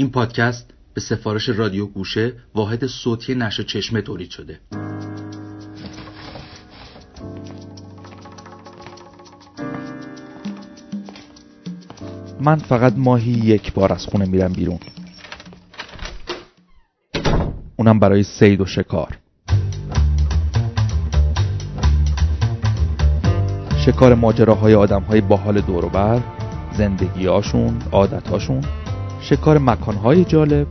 این پادکست به سفارش رادیو گوشه واحد صوتی نشر چشمه تولید شده. من فقط ماهی یک بار از خونه میرم بیرون. اونم برای سید و شکار. شکار ماجراهای آدمهای باحال دوروبر زندگیهاشون عادتهاشون. شکار مکانهای جالب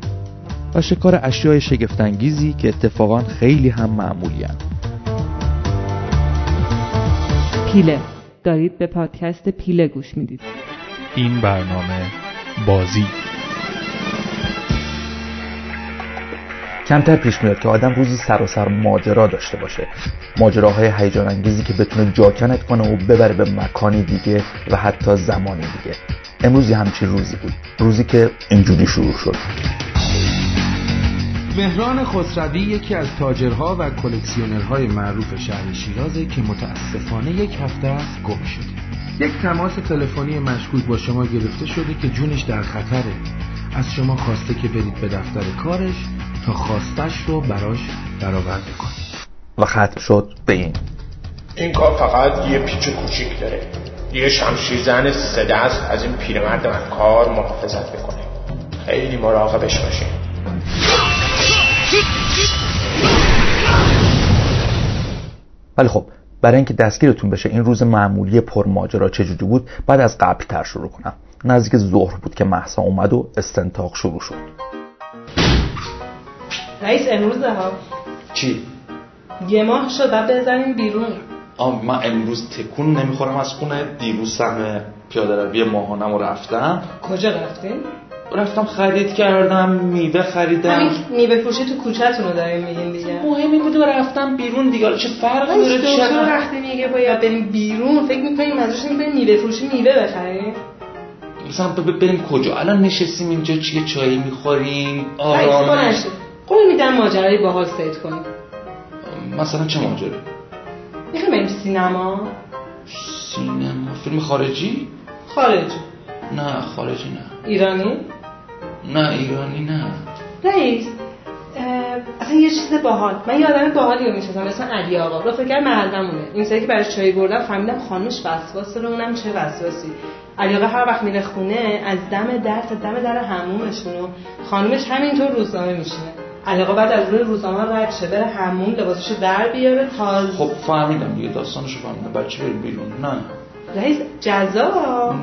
و شکار اشیای شگفتانگیزی که اتفاقا خیلی هم معمولی هن. پیله. دارید به پادکست پیله گوش می‌دید. این برنامه بازی. کمتر پیش میاد که آدم روزی سر و سر ماجرا داشته باشه. ماجراهای هیجان انگیزی که بتونه جاکنت کنه و ببره به مکانی دیگه و حتی زمانی دیگه. امروزی همچین روزی بود. روزی که اینجوری شروع شد. مهران خسروی یکی از تاجرها و کلکسیونرهای معروف شهر شیرازه که متاسفانه یک هفته است گم شده. یک تماس تلفنی مشکوک با شما گرفته شده که جونش در خطره. از شما خواسته که برید به دفتر کارش خواستش رو براش برآورده کنید و ختم شد به این. این کار فقط یه پیچ کوچیک داره. یه شمشیر زن سه دست از این پیرمرد من کار محافظت بکنه. خیلی مراقبش باشین ولی خب برای اینکه دستگیرتون بشه این روز معمولی پرماجرا چجوری بود؟ بعد از قبل تر شروع کنم. نزدیک ظهر بود که محسا اومد و استنتاق شروع شد. رئیس امروز ها. چی؟ یه ماه شد بعد بزنیم بیرون. آه من امروز تکون نمی‌خورم از خونه. دیروز سهم پیاده روی ماهانم رو رفتم. کجا رفتین؟ رفتم خرید کردم میوه خریدم. همین میوه فروشی تو کوچه‌تون رو داریم میگین دیگه. مهمی بوده و رفتم بیرون دیگه. چه فرقی داره؟ دکتر وقتی میگه باید بریم بیرون؟ فکر می‌کنیم منظورش اینه بریم میوه فروشی میوه بخریم. مثلا بریم کجا؟ الان نشستیم اینجا چیه چایی می‌خوریم آرامش. قول میدم ماجرای باحال سید کنیم. مثلا چه ماجرا؟ می‌خوایم بریم سینما؟ سینما؟ فیلم خارجی؟ خارجی. نه خارجی نه. ایرانی؟ نه ایرانی نه. رئیس اصلا یه چیز باحال. من یه آدم باحالی رو می‌شناسم اسم علی آقا. رو فکر محلمونه. این سری که براش چای بردم فهمیدم خانمش وسواس داره اونم چه وسواسی. علی آقا هر وقت میره خونه از دم در تا دم در همومشون و خانمش همینطور روزنامه میشینه. علی آقا بعد از روی روزنامه رد شه بره هموم لباسشو در بیاره تا خب فهمیدم دیگه داستانشو فهمیدم. بچه بریم بیرون. نه. رئیس جزا.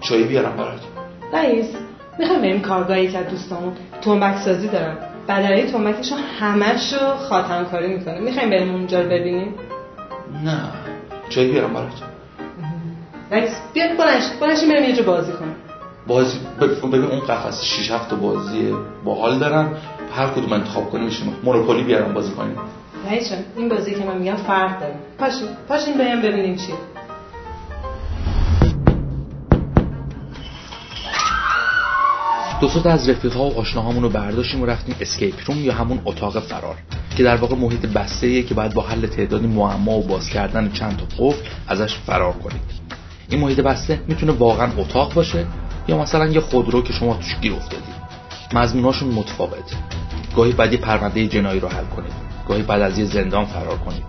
چایی بیارم برات. رئیس می‌خوایم بریم کارگاهی که دوستامون تنبک سازی دارم بدره تنبکشون همش رو خاتم کاری می‌کنه. می‌خوایم بریم اونجا رو ببینیم؟ نه. چایی بیارم برات. رئیس بیا بلنش بلنش بریم یه جا بازی کنیم. بازی ببین اون قفس 6 7 بازی باحال دارن. هر کدوم انتخاب کنیم میشیم. مونوپولی بیارم بازی کنیم. رئیس این بازی که من میگم فرق داره. پاشین پاشین بریم ببینیم چیه دو تا از رفیق‌ها و آشناهامون رو برداشتیم و رفتیم اسکیپ روم یا همون اتاق فرار که در واقع محیط بسته که بعد با حل تعدادی معما و باز کردن چند تا قفل ازش فرار کنید این محیط بسته می‌تونه واقعا اتاق باشه یا مثلا یه خودرو که شما توش گیر افتادید مضموناشون متفاوته. گاهی بعد یه پرونده جنایی رو حل کنید. گاهی بعد از یه زندان فرار کنید.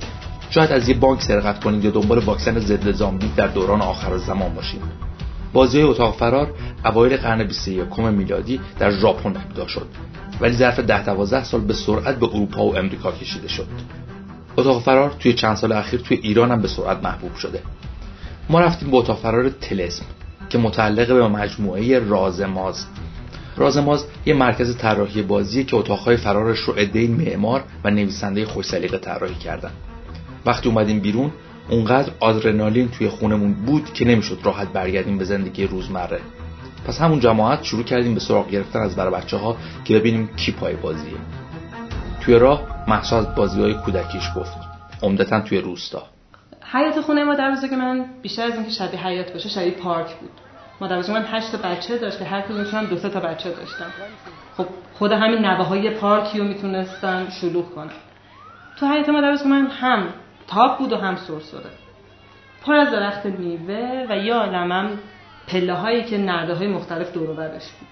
شاید از یه بانک سرقت کنید یا دنبال واکسن ضد زامبی در دوران آخر زمان باشید. بازی های اتاق فرار اوایل قرن 21 میلادی در ژاپن ابدا شد. ولی ظرف 10 12 سال به سرعت به اروپا و امریکا کشیده شد. اتاق فرار توی چند سال اخیر توی ایران هم به سرعت محبوب شده. ما رفتیم به اتاق فرار تلسم. که متعلق به مجموعه رازماز رازماز یه مرکز طراحی بازیه که اتاقهای فرارش رو عده‌ای معمار و نویسنده خوش سلیقه طراحی کردن. وقتی اومدیم بیرون اونقدر آدرنالین توی خونمون بود که نمی‌شد راحت برگردیم به زندگی روزمره. پس همون جماعت شروع کردیم به سراغ گرفتن از برای بچه ها که ببینیم کی پای بازیه. توی راه محسا از بازی های کودکیش گفت. عمدتا توی روستا. حیات خونه ما در که من بیشتر از اینکه شبیه حیات باشه شبیه پارک بود. ما در من هشت بچه داشت هر کدومشون هم دو سه تا بچه داشتن. خب خود همین نوه های پارکی رو می‌تونستن شلوغ کنن. تو حیات ما در من هم تاپ بود و هم سرسره. پر از درخت میوه و یا عالمم پله هایی که نرده های مختلف دور برش بود.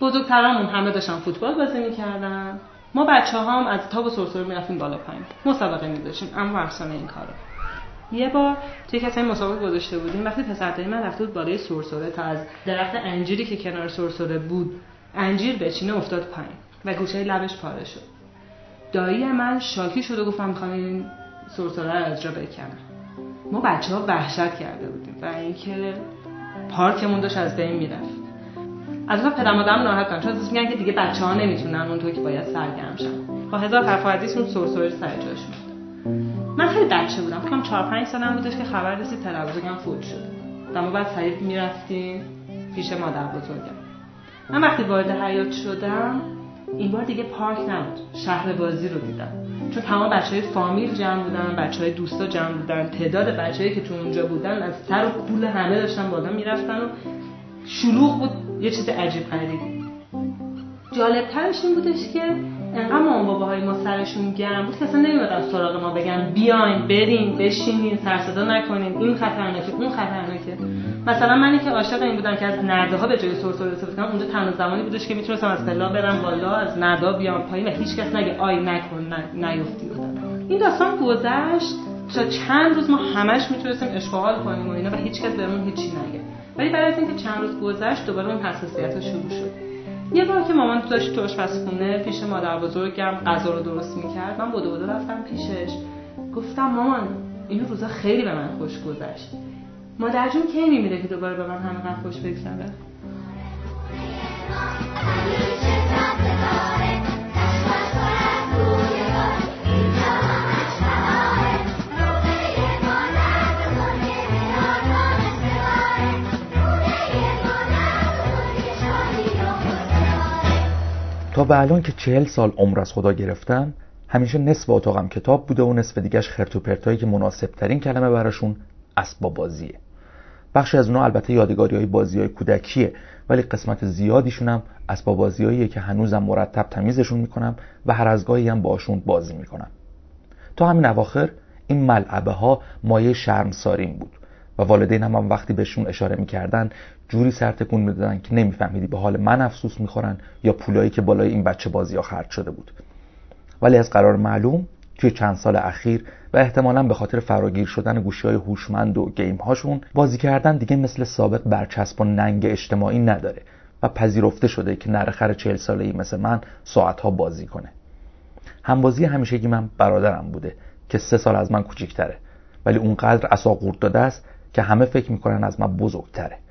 بزرگترامون همه داشتن فوتبال بازی می‌کردن. ما بچه هم از تاب و سرسره می‌رفتیم بالا پایین. مسابقه میذاشیم اما افسانه این کارو یه بار توی کسی مسابقه گذاشته بودیم. وقتی پسر من رفته بود بالای سرسره تا از درخت انجیری که کنار سرسره بود انجیر بچینه افتاد پایین و گوشه لبش پاره شد. دایی من شاکی شد و گفتم می‌خوام این سرسره از جا بکنم ما بچه ها وحشت کرده بودیم و اینکه پارکمون داشت از بین می‌رفت. از اون پدر مادرم ناراحت کردن چون میگن که دیگه بچه ها نمی‌تونن اونطور که باید سرگرم شن. با هزار حرف حدیث اون سرسره سر من خیلی بچه بودم. فکرم 4 5 سالم بودش که خبر رسید بزرگم فوت شد. و ما بعد سریع می‌رفتیم پیش مادر بزرگم. من وقتی وارد حیات شدم این بار دیگه پارک نبود. شهر بازی رو دیدم. چون تمام بچه های فامیل جمع بودن بچه های دوستا جمع بودن تعداد بچه‌ای که تو اونجا بودن از سر و کول همه داشتن بالا می‌رفتن و شلوغ بود. یه چیز عجیب غریبی جالب ترش این بودش که انقدر مامان باباهای ما سرشون گرم بود که اصلا نمی‌دادن سراغ ما بگن بیاین برین بشینین سرصدا نکنین. این خطرناکه اون خطرناکه. مثلا منی که عاشق این بودم که از نرده ها به جای سرسره استفاده کنم اونجا تنها زمانی بودش که می‌تونستم از پلا برم بالا از نرده بیام پایین و هیچ کس نگه آی نکن نیفتی این داستان گذشت. تا چند روز ما همش می‌تونستیم اشغال کنیم و اینا و هیچ کس بهمون هیچی نگه. ولی بعد از اینکه چند روز گذشت دوباره اون حساسیت شروع شد. یه بار که مامان داشت تو آشپزخونه پیش مادر بزرگم غذا رو درست می‌کرد من بودو بودو رفتم پیشش. گفتم مامان این روزا خیلی به من خوش گذشت. مادر جون کی میمیره که دوباره به من همه خوش بگذره؟ تا به الان که چهل سال عمر از خدا گرفتم همیشه نصف اتاقم کتاب بوده و نصف دیگهش خرت و پرتایی که مناسب ترین کلمه براشون اسباب بازیه. بخشی از اونها البته یادگاری های بازی های کودکیه ولی قسمت زیادیشون هم اسباب بازیاییه که هنوزم مرتب تمیزشون می‌کنم و هر از گاهی هم باشون بازی می‌کنم. تا همین اواخر این ملعبه ها مایه شرمساریم بود و والدینم هم وقتی بهشون اشاره می‌کردن جوری سر تکون می‌دادن که نمیفهمیدی به حال من افسوس می‌خورن یا پولایی که بالای این بچه بازی ها خرج شده بود. ولی از قرار معلوم توی چند سال اخیر و احتمالا به خاطر فراگیر شدن گوشی های هوشمند و گیم هاشون بازی کردن دیگه مثل سابق برچسب و ننگ اجتماعی نداره و پذیرفته شده که نرخر چهل ساله ای مثل من ساعتها بازی کنه. همبازی همیشگی من برادرم بوده که سه سال از من کوچیکتره. ولی اونقدر اصا داده است که همه فکر می‌کنن از من بزرگتره.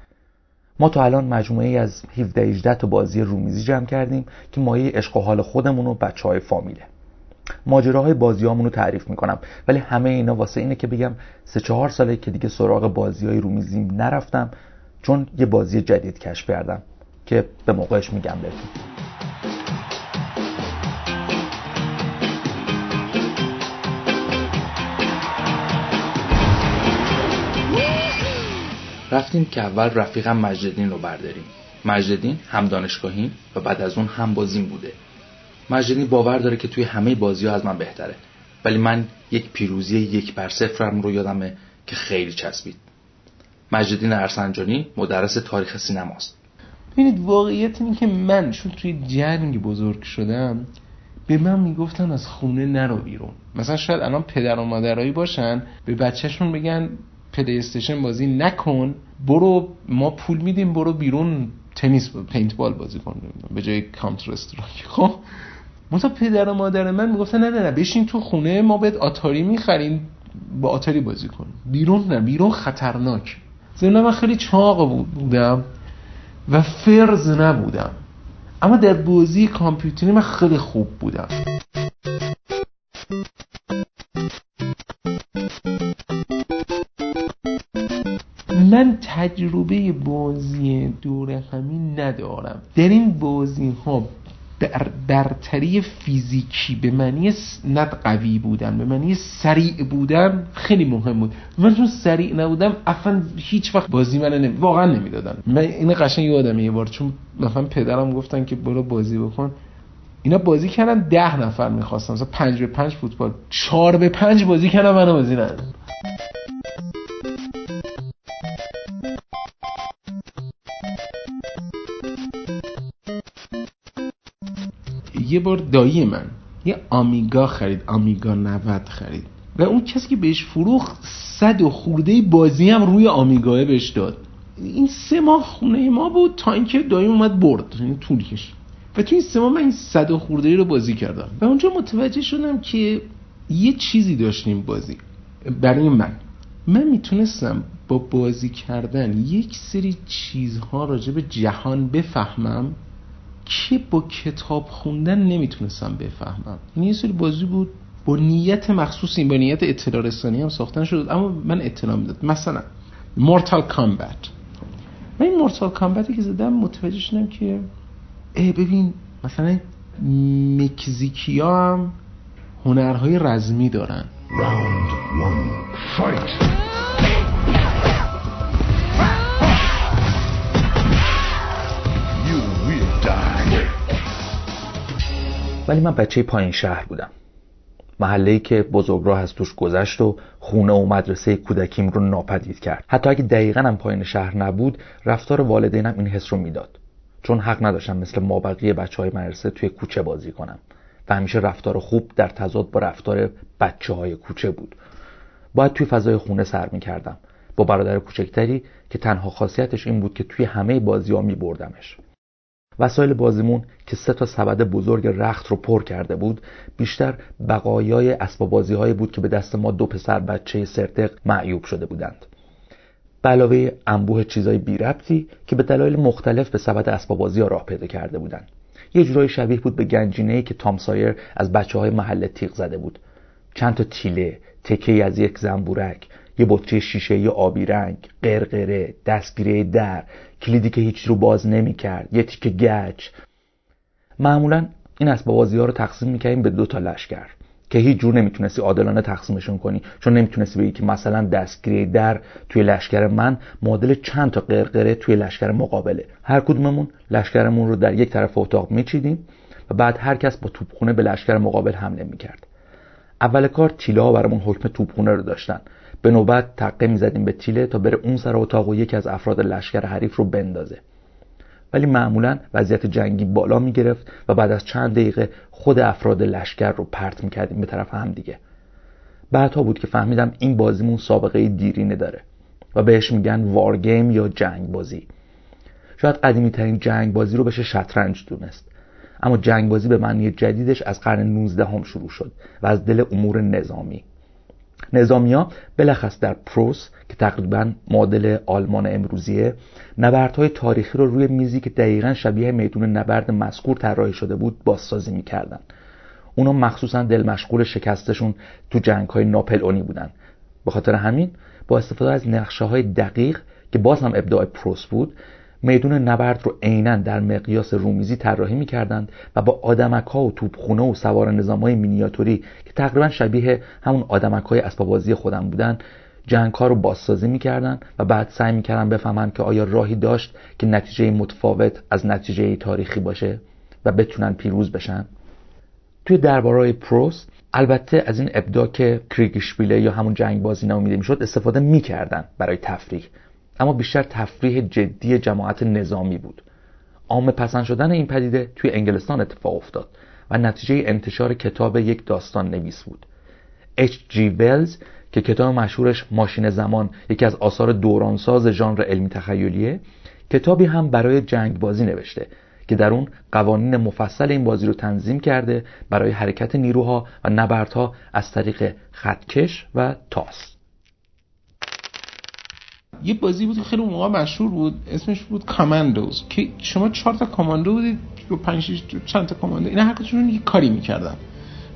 ما تا الان مجموعه ای از 17 18 تا بازی رومیزی جمع کردیم که مایه عشق و حال خودمون و بچه های فامیله. ماجراهای بازیامون رو تعریف می‌کنم ولی همه اینا واسه اینه که بگم سه چهار ساله که دیگه سراغ بازی های رومیزیم نرفتم چون یه بازی جدید کشف کردم که به موقعش میگم بهتون رفتیم که اول رفیقم مجددین رو برداریم. مجددین هم دانشگاهیم و بعد از اون هم بازیم بوده. مجددین باور داره که توی همه بازی ها از من بهتره. ولی من یک پیروزی یک بر صفرم رو یادمه که خیلی چسبید. مجددین ارسنجانی مدرس تاریخ سینماست. ببینید واقعیت اینه که من چون توی جنگ بزرگ شدم به من می‌گفتن از خونه نرو بیرون. مثلا شاید الان پدر و مادرایی باشن به بچهشون بگن PlayStation بازی نکن. برو ما پول میدیم برو بیرون تنیس paintball بازی کن. به جای Counter-Strike خب؟ مثلا پدر و مادر من می‌گفتن نه نه نه بشین تو خونه ما بهت آتاری می‌خریم با آتاری بازی کن. بیرون نه بیرون خطرناک. ضمنا من خیلی چاق بودم و فرز نبودم. اما در بازی کامپیوتری من خیلی خوب بودم. من تجربه بازی دور همین ندارم. در این بازی ها برتری فیزیکی به معنی ند قوی بودن به معنی سریع بودن خیلی مهم بود. من چون سریع نبودم اصلا هیچ وقت بازی من نمی... واقعا نمی‌دادن. من این قشنگ یادم یه بار چون مثلا پدرم گفتن که برو بازی بکن. اینا بازی کردن ده نفر می‌خواستم مثلا پنج به پنج فوتبال. چهار به پنج بازی کردن منو بازی ندادن. یه بار دایی من یه آمیگا خرید آمیگا 90 خرید. و اون کسی که بهش فروخت صد و خورده بازی هم روی آمیگاه بهش داد. این سه ماه خونه ما بود تا اینکه دایی اومد برد این طول کشید. و تو این سه ماه من این صد و خورده رو بازی کردم. و اونجا متوجه شدم که یه چیزی داشتیم بازی. برای من. من می‌تونستم با بازی کردن یک سری چیزها راجع به جهان بفهمم. که با کتاب خوندن نمی‌تونستم بفهمم. این یه سری بازی بود با نیت مخصوصی با نیت اطلاع رسانی هم ساختن شد. اما من اطلاع می‌داد. مثلا مورتال کامبت من این مورتال کامبتی که زدم متوجه شدم که ای ببین مثلا مکزیکیا هم هنرهای رزمی دارن. Round one, fight! ولی من بچه پایین شهر بودم. محله‌ای که بزرگراه از توش گذشت و خونه و مدرسه کودکیم رو ناپدید کرد. حتی اگه دقیقا هم پایین شهر نبود رفتار والدینم این حس رو می‌داد. چون حق نداشتم مثل مابقی بچه های مدرسه توی کوچه بازی کنم. و همیشه رفتار خوب در تضاد با رفتار بچه های کوچه بود. باید توی فضای خونه سر می کردم با برادر کوچکتری که تنها خاصیتش این بود که توی همه بازی ها می بردمش وسایل بازیمون که سه تا سبد بزرگ رخت رو پر کرده بود بیشتر بقایای اسباب بازی هایی بود که به دست ما دو پسر بچه سرتق معیوب شده بودند. علاوه انبوه چیزای بی ربطی که به دلایل مختلف به سبد اسباب بازی ها راه پیدا کرده بودند. یه جورایی شبیه بود به گنجینه که تام سایر از بچه های محله تیغ زده بود. چند تا تیله تکه از یک زنبورک یه بطری شیشه یا آبی رنگ قرقره دستگیره در کلیدی که هیچ رو باز نمی کرد یه تیکه گچ. معمولا این اسباب بازی ها رو تقسیم می‌کردیم به دو تا لشکر که هیچ جور نمی‌تونستی عادلانه تقسیمشون کنی. چون نمی‌تونستی بگی که مثلا دستگیره در توی لشکر من معادل چند تا قرقره توی لشکر مقابله. هر کدوممون لشکرمون رو در یک طرف اتاق میچیدیم و بعد هر کس با توپخونه به لشکر مقابل حمله می‌کرد. اول کار تیله ها برامون حکم توپخونه رو داشتن. به نوبت تقه می‌زدیم به تیله تا بره اون سر اتاق و یکی از افراد لشکر حریف رو بندازه. ولی معمولا وضعیت جنگی بالا می گرفت و بعد از چند دقیقه خود افراد لشکر رو پرت می کردیم به طرف هم دیگه. بعدها بود که فهمیدم این بازیمون سابقه دیرینه داره و بهش میگن وارگیم یا جنگ بازی شاید قدیمی ترین جنگ بازی رو بشه شطرنج دونست. اما جنگ بازی به معنی جدیدش از قرن 19 هم شروع شد و از دل امور نظامی. نظامیا بلخص در پروس که تقریبا معادل آلمان امروزیه نبردهای تاریخی رو روی میزی که دقیقا شبیه میدون نبرد مذکور طراحی شده بود بازسازی می‌کردن. اونا مخصوصا دل مشغول شکستشون تو جنگ های ناپلئونی بودن. به خاطر همین با استفاده از نقشه های دقیق که باز هم ابداع پروس بود میدون نبرد رو عینا در مقیاس رومیزی طراحی می‌کردند و با آدمک ها و توپخونه و سوار نظام های مینیاتوری که تقریبا شبیه همون آدمک های اسبابازی خودم بودن جنگ ها رو بازسازی می‌کردن و بعد سعی می‌کردن بفهمن که آیا راهی داشت که نتیجه متفاوت از نتیجه تاریخی باشه و بتونن پیروز بشن. توی دربارای پروس البته از این ابدا که کریگشپیله یا همون جنگ بازی نامیده می‌شد استفاده می‌کردن برای تفریح. اما بیشتر تفریح جدی جماعت نظامی بود. عام پسند شدن این پدیده توی انگلستان اتفاق افتاد و نتیجه انتشار کتاب یک داستان نویس بود. H.G. Wells که کتاب مشهورش ماشین زمان یکی از آثار دورانساز ژانر علمی تخیلیه کتابی هم برای جنگ بازی نوشته که در اون قوانین مفصل این بازی رو تنظیم کرده برای حرکت نیروها و نبردها از طریق خطکش و تاس. یه بازی بود که خیلی موقع مشهور بود اسمش بود کاماندوز که شما چهار تا کاماندو بودید و پنج چند تا کاماندو اینا هر کدومشون یه کاری می‌کردن.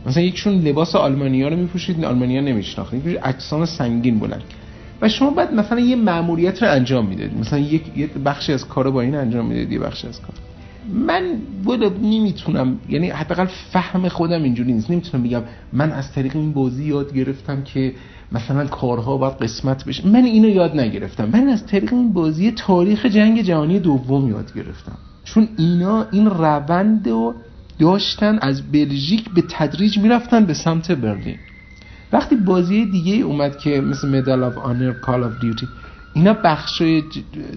مثلا یکشون لباس آلمانیا رو میپوشید آلمانیا نمیشناختید یکیش اجسام سنگین بلند و شما بعد مثلا یه مأموریت رو انجام می‌دادید. مثلا یک بخشی از کارو با این انجام می‌دادید یه بخشی از کار من بود نمی‌تونم یعنی حداقل فهم خودم اینجوری نیست. نمی‌تونم بگم من از طریق این بازی یاد گرفتم که مثلا کارها باید قسمت بشه. من اینو یاد نگرفتم. من از طریق این بازی تاریخ جنگ جهانی دوم یاد گرفتم. چون اینا این روند رو داشتن از بلژیک به تدریج می‌رفتن به سمت برلین. وقتی بازی دیگه اومد که مثل Medal of Honor Call of Duty اینا بخشای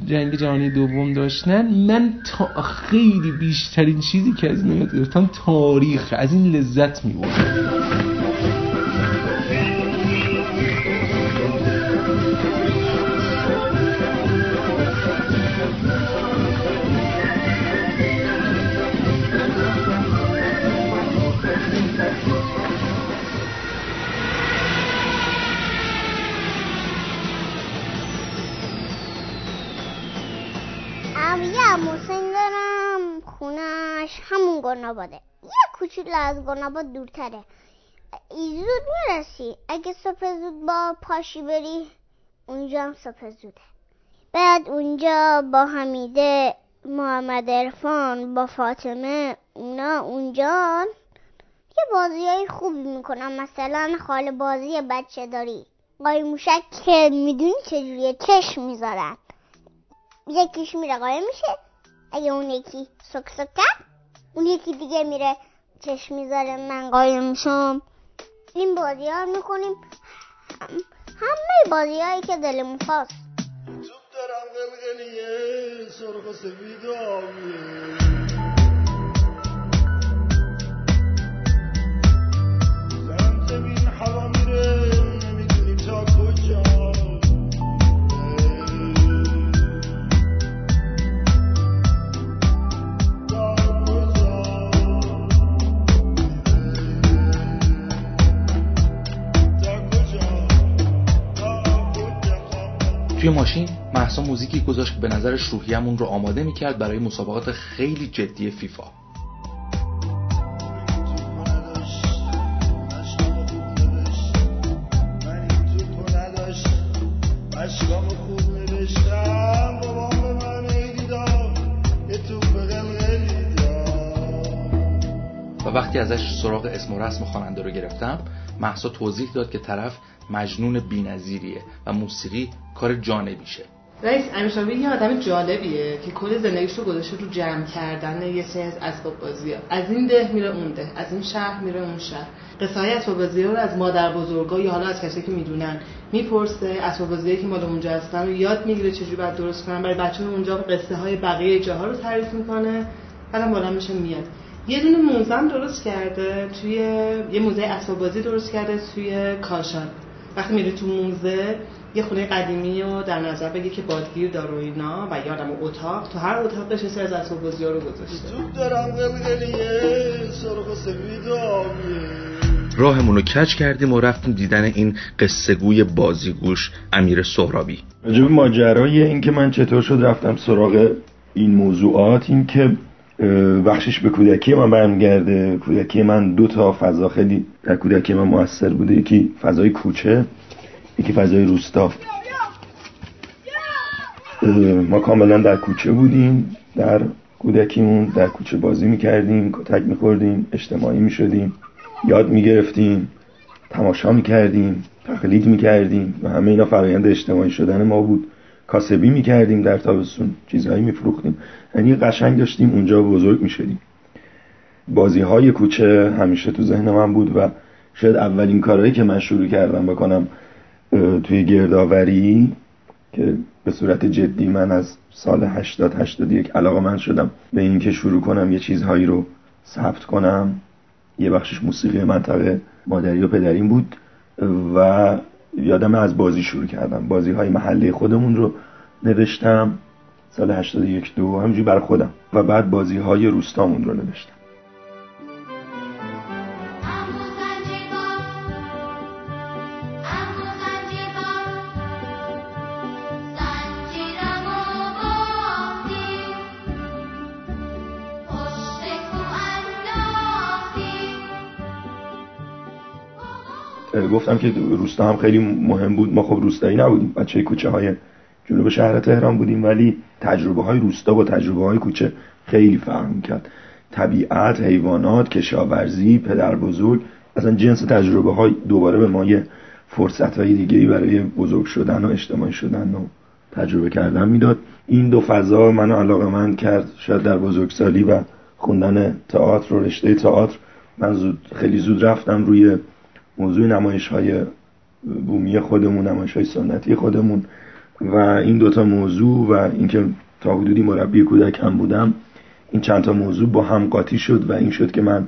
جنگ جهانی دوم داشتن. من تا خیلی بیشترین چیزی که از اینا یاد گرفتم تاریخ از این لذت میبردم. همون گناباده. یه کوچولو از گناباد دورتره. زود می‌رسی. اگه صبح زود با پاشی بری اونجا هم صبح زوده. بعد اونجا با حمیده محمد ارفان با فاطمه اونا اونجا یه بازی های خوبی می‌کنن. مثلا خال بازی بچه داری. قای موشک که می‌دونی چجوریه؟ چشم می‌ذارن. یکیش میره قایم میشه. اگه اون یکی سک سک اون یکی دیگه میره چشم می‌ذاره من قایم شم این بازی ها می‌کنیم همه بازی هایی که دلمون خواست. توی ماشین محسا موزیکی گذاشت که به نظرش روحیمون رو آماده می‌کرد برای مسابقات خیلی جدی فیفا. و وقتی ازش سراغ اسم و رسم خواننده رو گرفتم محسا توضیح داد که طرف مجنون بینظیریه و موسیقی کار جانبیشه. رئیس امیرشاوی یه آدم جالبیه که کل زندگیش رو گذاشته رو جمع کردن یه سری از اسباب بازی ها. از این ده میره اون ده از این شهر میره اون شهر. قصه های اسباب بازی رو از مادر بزرگا یا حالا از کسی که می‌دونن می‌پرسه اسباب بازی که مال اونجا هستن رو یاد می‌گیره چجوری باید درست کنن. برای بچه اونجا قصه های بقیه جاها رو تعریف می‌کنه بعدم بالا میشه میاد. یه دونه موزه درست کرده توی یه موزه اسباب بازی درست کرده توی کاشان. وقتی میری تو موزه یه خونه قدیمی رو در نظر بگی که بادگیر داره و اینا و یه آدم اتاق تو هر اتاقش سر از اسباب بازی رو گذاشته. تو دارم قلقلیه سرخ سفید راهمون رو کچ کردیم و رفتیم دیدن این قصه گوی بازیگوش امیر سهرابی. راجب ماجرای این که من چطور شد رفتم سراغ این موضوعات این که بخشش به کودکی من برمیگرده. کودکی من دو تا فضا خیلی در کودکی من موثر بوده. یکی فضای کوچه یکی فضای روستا. ما کاملا در کوچه بودیم در کودکیمون در کوچه بازی می‌کردیم کتک میخوردیم اجتماعی می‌شدیم یاد می‌گرفتیم تماشا می‌کردیم تقلید می‌کردیم و همه اینا فرایند اجتماعی شدن ما بود. کاسبی می‌کردیم در تابستون. چیزهایی میفروختیم. یعنی قشنگ داشتیم اونجا بزرگ می‌شدیم. بازی های کوچه همیشه تو ذهن من بود و شاید اولین کارهایی که من شروع کردم بکنم توی گردآوری که به صورت جدی من از سال 80 81 علاقه من شدم به اینکه شروع کنم یه چیزهایی رو ثبت کنم. یه بخشش موسیقی منطقه مادری و پدریم بود و یادم از بازی شروع کردم. بازی های محلی خودمون رو نوشتم. سال 81 دو همینجوری بر خودم و بعد بازی های روستامون رو نوشتم. گفتم که روستا هم خیلی مهم بود. ما خب روستایی نبودیم. بچه کوچه های جنوب شهر تهران بودیم ولی تجربه های روستا با تجربه های کوچه خیلی فرق می‌کرد. طبیعت، حیوانات، کشاورزی، پدر بزرگ اصلا جنس تجربه های دوباره به ما یه فرصت های دیگه برای بزرگ شدن و اجتماعی شدن و تجربه کردن می‌داد. این دو فضا منو علاقه من کرد شاید در بزرگسالی و خوندن تئاتر و رشته تئاتر. من زود خیلی زود رفتم روی موضوع نمایش های بومی خودمون نمایش های سنتی خودمون. و این دوتا موضوع و اینکه تا حدودی مربی کودک هم بودم این چند تا موضوع با هم قاطی شد و این شد که من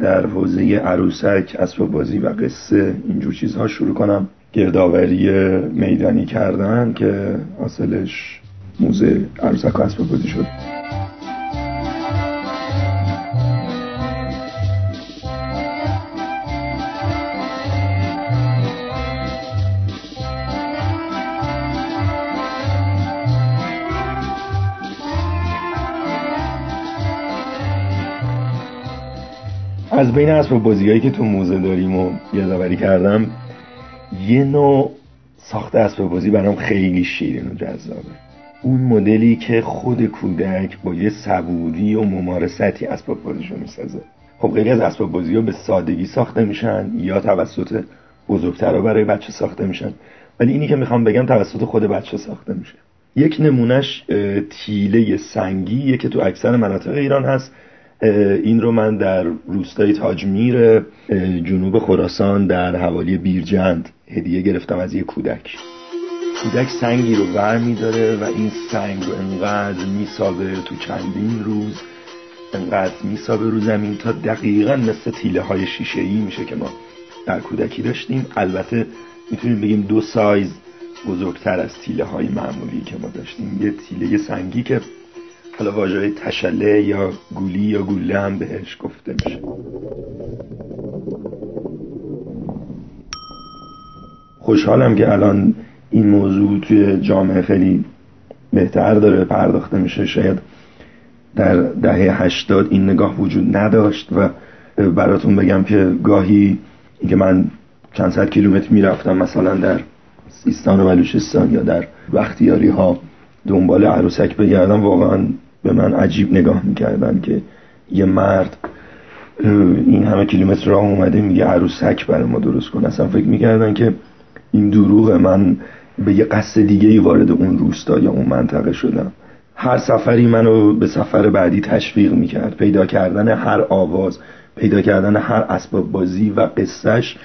در حوزه عروسک اسباب بازی و قصه اینجور چیزها شروع کنم. گردآوری میدانی کردن که حاصلش موزه عروسک و اسباب بازی شد. از بین اسباب بازیهایی که تو موزه داریم و یادآوری کردم یه نوع ساخت اسباب بازی برام خیلی شیرین و جذابه. اون مدلی که خود کودک با یه صبوری و ممارستی اسباب بازیشو می‌سازه. خب خیلی از اسباب بازی ها به سادگی ساخته میشن یا توسط بزرگترها برای بچه ساخته میشن. ولی اینی که می‌خوام بگم توسط خود بچه ساخته میشه. یک نمونهش تیله سنگیه که تو اکثر مناطق ایران هست. این رو من در روستای تاجمیر جنوب خراسان در حوالی بیرجند هدیه گرفتم از یه کودک. کودک سنگی رو ور میداره و این سنگ رو انقدر میسابه تو چندین روز انقدر میسابه رو زمین تا دقیقا مثل تیله های شیشه ای میشه که ما در کودکی داشتیم. البته می‌تونیم بگیم دو سایز بزرگتر از تیله های معمولی که ما داشتیم. یه تیله سنگی که حالا واژه تشله یا گولی یا گوله هم بهش گفته میشه. خوشحالم که الان این موضوع توی جامعه خیلی بهتر داره پرداخته میشه. شاید در دهه هشتاد این نگاه وجود نداشت و براتون بگم که گاهی اینکه من چند صد کیلومتر می‌رفتم مثلا در سیستان و بلوچستان یا در وقتیاری ها دنبال عروسک بگردم واقعا به من عجیب نگاه می‌کردن که یه مرد این همه کیلومتر راه اومده میگه عروسک برای ما درست کن اصلا فکر می‌کردن که این دروغ من به یه قصد دیگه ای وارد اون روستا یا اون منطقه شدم. هر سفری منو به سفر بعدی تشویق می‌کرد. پیدا کردن هر آواز پیدا کردن هر اسباب بازی و قصهش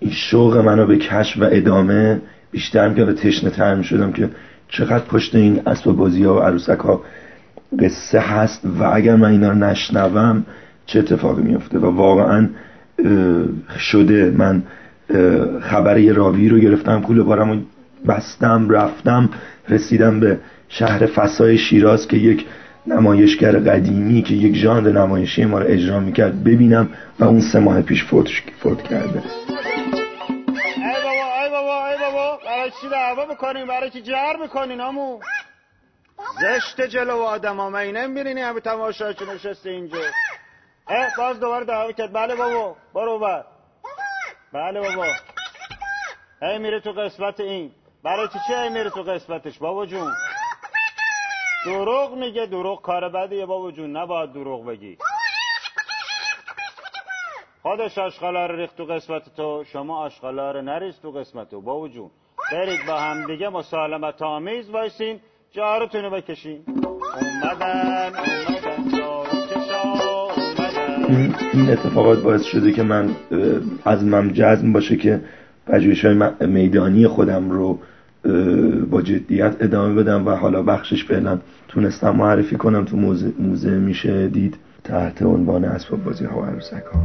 این شوق منو به کشف و ادامه بیشتر می‌کرد و تشنه تر می‌شدم که چقدر پشت این اسباب بازی ها و عروسک ها قصه هست و اگر من اینا رو نشنوم چه اتفاقی میفته و واقعا شده. من خبر یه راوی رو گرفتم کوله بارم و بستم رفتم رسیدم به شهر فسای شیراز که یک نمایشگر قدیمی که یک ژانر نمایشی ما رو اجرا می‌کرد ببینم و اون سه ماه پیش فوت, فوت کرده. برای چی دعوا می‌کنین؟ برای چی جر می‌کنین همون زشت جلو آدم ها من نمیبینینی همه تماشاچی نشسته اینجا. اه باز دوباره دعوا کرد. بله بابا برو بر بله بابا. ای میره تو قسمت این. برای چی چی ای میره تو قسمتش بابا جون؟ دروغ میگه دروغ کار بدیه بابا جون. نباید دروغ بگی. خودش آشغالا رو ریخت تو قسمت تو شما آشغالا رو نریز تو قسمت تو بابا جون. برید با هم دیگه مسالمت آمیز وایسین جاروتون رو بکشین. اومدن این, این اتفاقات باعث شده که من عزمم جزم باشه که پژوهش های میدانی خودم رو با جدیت ادامه بدم و حالا بخشش فعلا تونستم معرفی کنم. تو موزه, موزه میشه دید تحت عنوان اسباب بازی ها و عروسک ها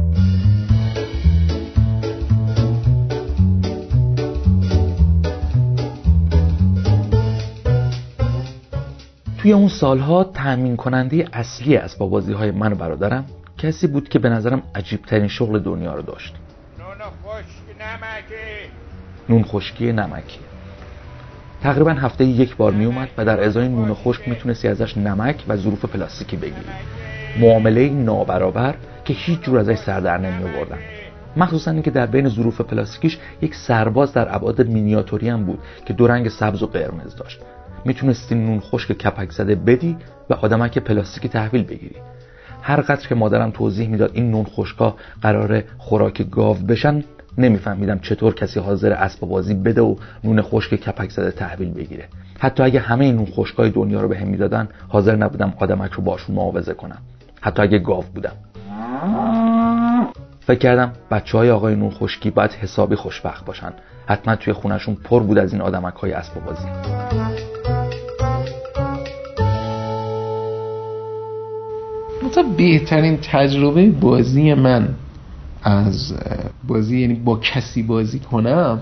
توی اون سالها تأمین کننده اصلی اسباب بازی های من و برادرم کسی بود که به نظرم عجیب ترین شغل دنیا رو داشت. نون خشکی نمکی. تقریبا هفته یک بار می اومد و در ازای نون خشک می‌تونستی ازش نمک و ظروف پلاستیکی بگیری. معامله نابرابر که هیچ جور ازش سر در نمی آوردن. مخصوصا اینکه در بین ظروف پلاستیکیش یک سرباز در ابعاد مینیاتوری هم بود که دو رنگ سبز و قرمز داشت. می‌تونستی نون خشک کپک زده بدی و آدمک پلاستیکی تحویل بگیری. هر قدر که مادرم توضیح می‌داد این نون خشکا قرار خوراک گاو بشن نمیفهمیدم چطور کسی حاضر اسباب بازی بده و نون خشک کپک زده تحویل بگیره. حتی اگه همه نون خشکای دنیا رو بهم می‌دادن حاضر نبودم آدمک رو باشون معاوضه کنم. حتی اگه گاو بودم. فکر کردم بچه های آقای نور خشکی باید حسابی خوشبخت باشن. حتما توی خونشون پر بود از این آدمک های اسب بازی. مثلا بهترین تجربه بازی من از بازی یعنی با کسی بازی کنم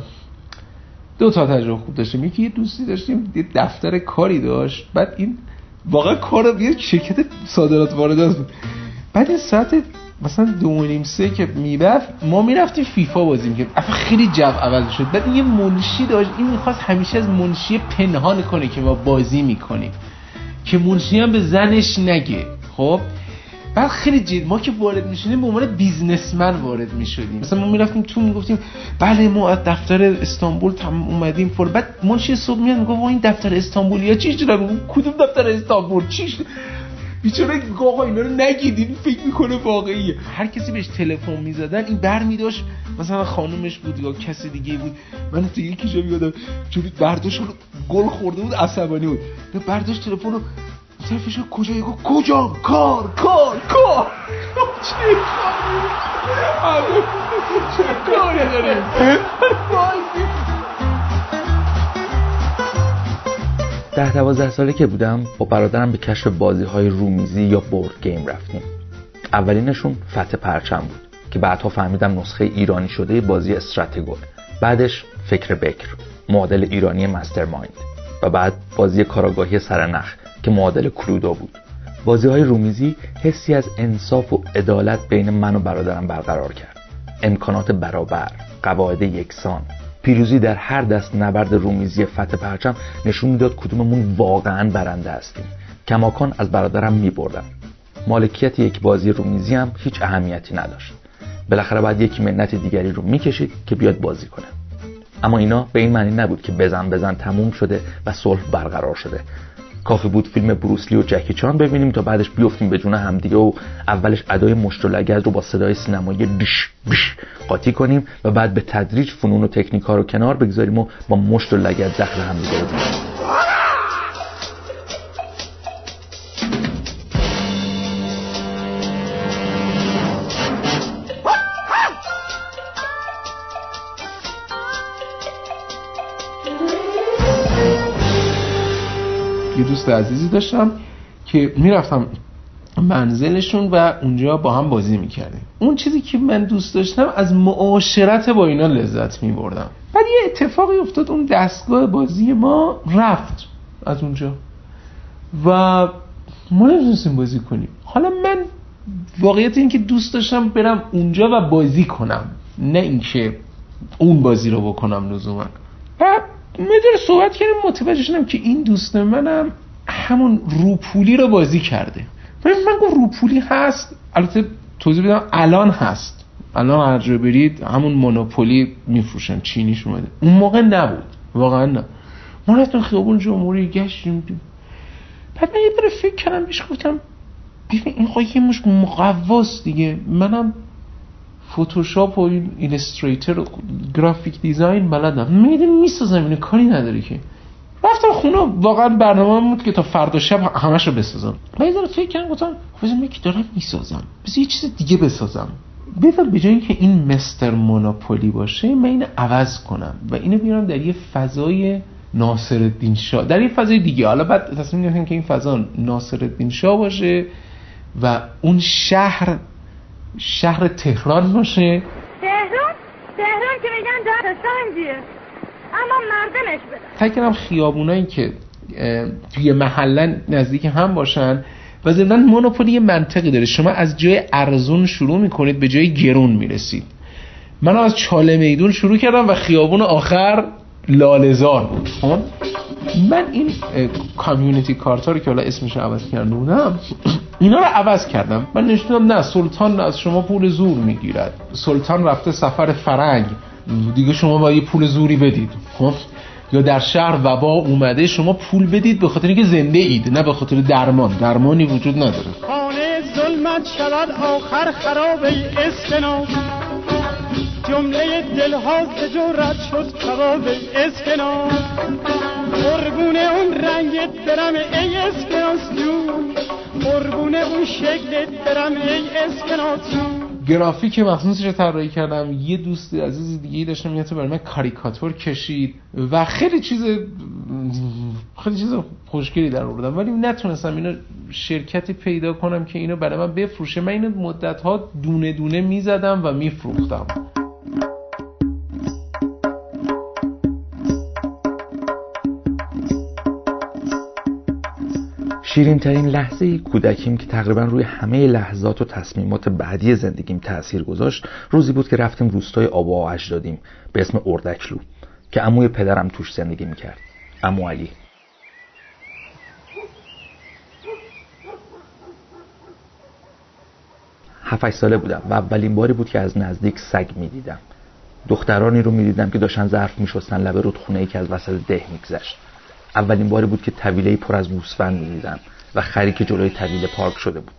دو تا تجربه خوب داشتیم. یکی یه دوستی داشتیم یه دفتر کاری داشت. بعد این واقعا کار یه شرکت صادرات واردات بود. بعد این ساعت مثلا دو نیم سه که می‌رفت ما می‌رفتیم فیفا بازی می‌کرد اصلا خیلی جو عوض شد. بعد یه منشی داشت. این می‌خواست همیشه از منشی پنهان کنه که ما بازی می‌کنیم. که منشی هم به زنش نگه. خب؟ بعد خیلی جد ما که وارد می‌شدیم به عنوان بیزنسمن وارد می‌شدیم. مثلا ما می‌رفتیم تو می‌گفتیم بله ما از دفتر استانبول تم اومدیم فور بعد منشی صبح میاد میگه این دفتر استانبولیا چیش دارن کدوم دفتر استانبول؟ چیش بیچاره آقا اینا رو نگید این فکر می‌کنه واقعیه. هر کسی بهش تلفن می‌زدن این بر میداشت. مثلا خانومش بود یا کسی دیگه بود. من تو یکی جا میادم جوری برداشت گل خورده بود عصبانی بود. برداشت تلفن رو طرفش کجا یکو کجا کار. کار کار. چه کاری؟ چه کاری داریم ده دوازده ساله که بودم با برادرم به کشف بازی های رومیزی یا بورد گیم رفتیم. اولینشون فتح پرچم بود که بعدها فهمیدم نسخه ایرانی شده بازی استراتگو بعدش فکر بکر معادل ایرانی مستر مایند و بعد بازی کاراگاهی سرنخ. که معادل کلودو بود. بازی های رومیزی حسی از انصاف و عدالت بین من و برادرم برقرار کرد. امکانات برابر قواعد یکسان. پیروزی در هر دست نبرد رومیزی فتح پرچم نشون می‌داد کدوممون واقعا برنده هستیم. کماکان از برادرم میبردم مالکیت یک بازی رومیزی هم هیچ اهمیتی نداشت. بالاخره باید یکی منت دیگری رو می‌کشید که بیاد بازی کنه. اما اینا به این معنی نبود که بزن بزن تموم شده و صلح برقرار شده. کافی بود فیلم بروسلی و جکی چان ببینیم تا بعدش بیفتیم به جون همدیگه و اولش ادای مشت و رو با صدای سینمایی بیش بیش قاطی کنیم و بعد به تدریج فنون و تکنیک ها رو کنار بگذاریم و با مشت و لگد زخم همدیگه رو یه دوست عزیزی داشتم که می‌رفتم منزلشون و اونجا با هم بازی می‌کردیم. اون چیزی که من دوست داشتم از معاشرت با اینا لذت میبردم. بعد یه اتفاقی افتاد اون دستگاه بازی ما رفت از اونجا. و ما نمی‌تونستیم بازی کنیم. حالا من واقعیت این که دوست داشتم برم اونجا و بازی کنم نه اینکه اون بازی رو بکنم لزوما. مدر صحبت کردیم متوجه شدم که این دوست منم همون روپولی رو بازی کرده. من گفت روپولی هست. البته توضیح بدم الان هست. الان هر جا برید همون مونوپولی میفروشن چینیش اومده. اون موقع نبود. واقعا نه. ما رفتیم خیابون جمهوری گشتیم. بعد من یه بره فکر کردم بیش گفتم ببین این خواهی مش مقواست دیگه. منم فتوشاپ و این ایلستریتر و گرافیک دیزاین بلدم. می‌دونی می‌سازم اینو کاری نداری که. رفتم خونه واقعا برنامه بود که تا فردا شب همش رو بسازم. و یه فکر کردم گفتم بزن که دارم می‌سازم. بس یه چیز دیگه بسازم. بذار به جای اینکه این مستر مونوپولی باشه من اینو عوض کنم و اینو بیارم در یه فضای ناصر الدین شاه. در یه فضای دیگه. حالا بعد تصمیم گرفتم که این فضا ناصر الدین شاه باشه و اون شهر شهر تهران باشه؟ تهران؟ تهران که میگن در سنگیه. اما مردمش بده. فکر کنم خیابونایی که توی محله نزدیک هم باشن و ضمن مونوپولی منطقی داره. شما از جای ارزون شروع می‌کنید به جای گرون می‌رسید. من از چاله میدون شروع کردم و خیابون آخر لالزار بود خب؟ من این کامیونیتی کارتا رو که حالا اسمش عوض کرده بودم اینا رو عوض کردم. من نشونم نه سلطان از شما پول زور می‌گیرد. سلطان رفته سفر فرنگ. دیگه شما با یه پول زوری بدید. خب؟ یا در شهر وبا اومده شما پول بدید به خاطر اینکه زنده اید نه به خاطر درمان. درمانی وجود نداره. خانه ظلمت شود آخر خراب ای اسکناس جمله دلها رد شد کباب اسکناس. قربون اون رنگت برم ای اسکناس جون. قربون اون شکلت برم ای اسکناس جون. گرافیک مخصوصش رو طراحی کردم. یه دوست عزیز دیگه ای داشتم یه تو برای من کاریکاتور کشید و خیلی چیز خیلی چیز خوشگلی در آوردم. ولی نتونستم اینو شرکتی پیدا کنم که اینو برای من بفروشه. من اینو مدت ها دونه دونه می‌زدم و میفروختم. شیرین ترین لحظه کودکیم که تقریبا روی همه لحظات و تصمیمات بعدی زندگیم تاثیر گذاشت روزی بود که رفتیم روستای آبا و اجدادیم به اسم اردکلو که عموی پدرم توش زندگی می‌کرد عمو علی. هفت ساله بودم و اولین باری بود که از نزدیک سگ می‌دیدم. دخترانی رو می‌دیدم که داشتن ظرف میشستن لبه رودخونه ای که از وسط ده میگذشت. اولین باری بود که طویله پر از گوسفند می‌دیدم و خری که جلوی طویله پارک شده بود.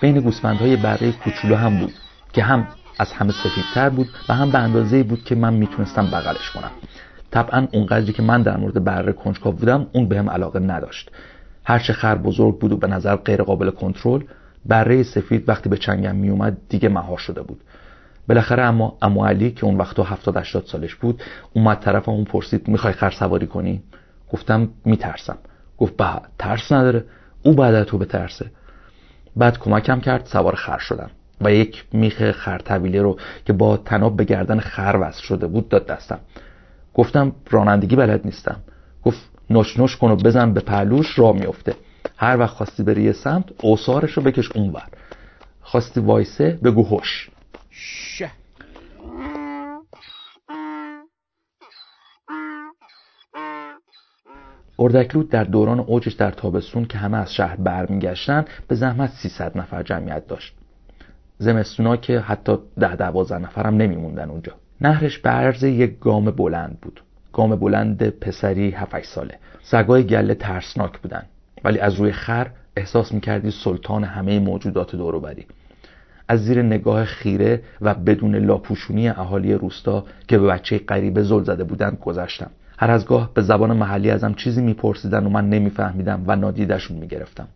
بین گوسفندهای بره کوچولو هم بود که هم از همه سفیدتر بود و هم به اندازه بود که من می‌تونستم بغلش کنم. طبعا اونقدری که من در مورد بره کنجکاو بودم اون بهم علاقه نداشت. هرچه خر بزرگ بود و به نظر غیر قابل کنترل بره سفید وقتی به چنگم میومد دیگه مهار شده بود. بالاخره اما امو علی که اون وقتا 70 80 سالش بود اومد طرف اون پرسید می‌خوای خر سواری کنی؟ گفتم میترسم. گفت به ترس نداره. او بعد تو بترسه. بعد کمکم کرد سوار خر شدم و یک میخ خر طویله رو که با تناب به گردن خر وصل شده بود داد دستم. گفتم رانندگی بلد نیستم. گفت نوش نوش کن و بزن به پهلوش را میفته هر وقت خواستی بری یه سمت اوسارش رو بکش اونور. خواستی وایسه بگو هوش. اردکلود در دوران اوجش در تابستون که همه از شهر برمیگشتن به زحمت 300 نفر جمعیت داشت. زمستونا که حتی ده دوازده نفرم نمیموندن اونجا. نهرش به عرض یک گام بلند بود. گام بلند پسری 7 ساله. سگای گله ترسناک بودن. ولی از روی خر احساس می‌کردی سلطان همه موجودات دوروبری. از زیر نگاه خیره و بدون لاپوشونی اهالی روستا که به بچه غریبه زل زده بودند گذشتم. هر از گاه به زبان محلی ازم چیزی میپرسیدن و من نمیفهمیدم و نادیدشون می‌گرفتم.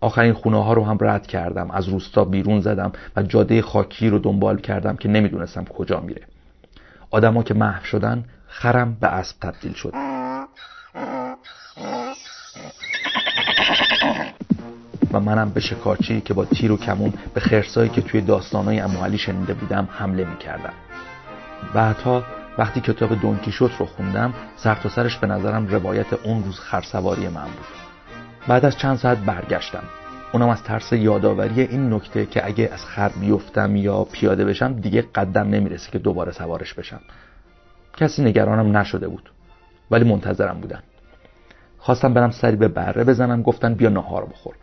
آخرین خونه ها رو هم رد کردم از روستا بیرون زدم و جاده خاکی رو دنبال کردم که نمی‌دونستم کجا میره. آدما که محو شدن خرم به اسب تبدیل شد. و منم به شکارچی که با تیر و کمون به خرسایی که توی داستانهای اموالی شنیده بودم حمله می‌کردم. بعدها وقتی کتاب دونکیشوت رو خوندم سر تا سرش به نظرم روایت اون روز خرسواری من بود. بعد از چند ساعت برگشتم. اونم از ترس یادآوری این نکته که اگه از خر بیفتم یا پیاده بشم دیگه قدم نمی‌رسه که دوباره سوارش بشم. کسی نگرانم نشده بود ولی منتظرم بودن. خواستم برم سری به بره بزنم گفتن بیا نهار بخور.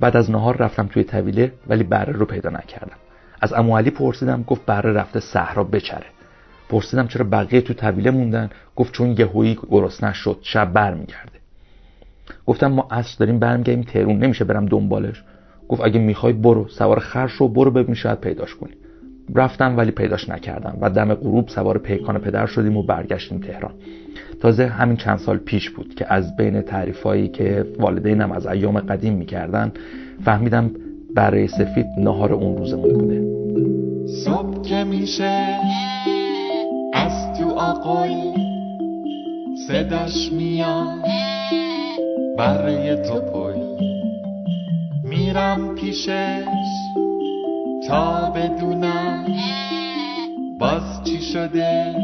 بعد از نهار رفتم توی طویله ولی بره رو پیدا نکردم. از امو علی پرسیدم گفت بره رفته صحرا بچره. پرسیدم چرا بقیه تو طویله موندن؟ گفت چون یهویی گرسنه شد شب برمیگرده. گفتم ما اصل داریم برمیگردیم تهرون نمیشه برم دنبالش. گفت اگه می‌خوای برو سوار خر و برو ببین شاید پیداش کنی. رفتم ولی پیداش نکردم و دم غروب سوار پیکان پدر شدیم و برگشتیم تهران. تازه همین چند سال پیش بود که از بین تعریفایی که والدینم از ایام قدیم می‌کردن فهمیدم برای سفید نهار اون روزمون بوده. صبح که میشه از تو آقای صداش میاد. برای تو پای میرم پیشش تا بدونم باز چی شده.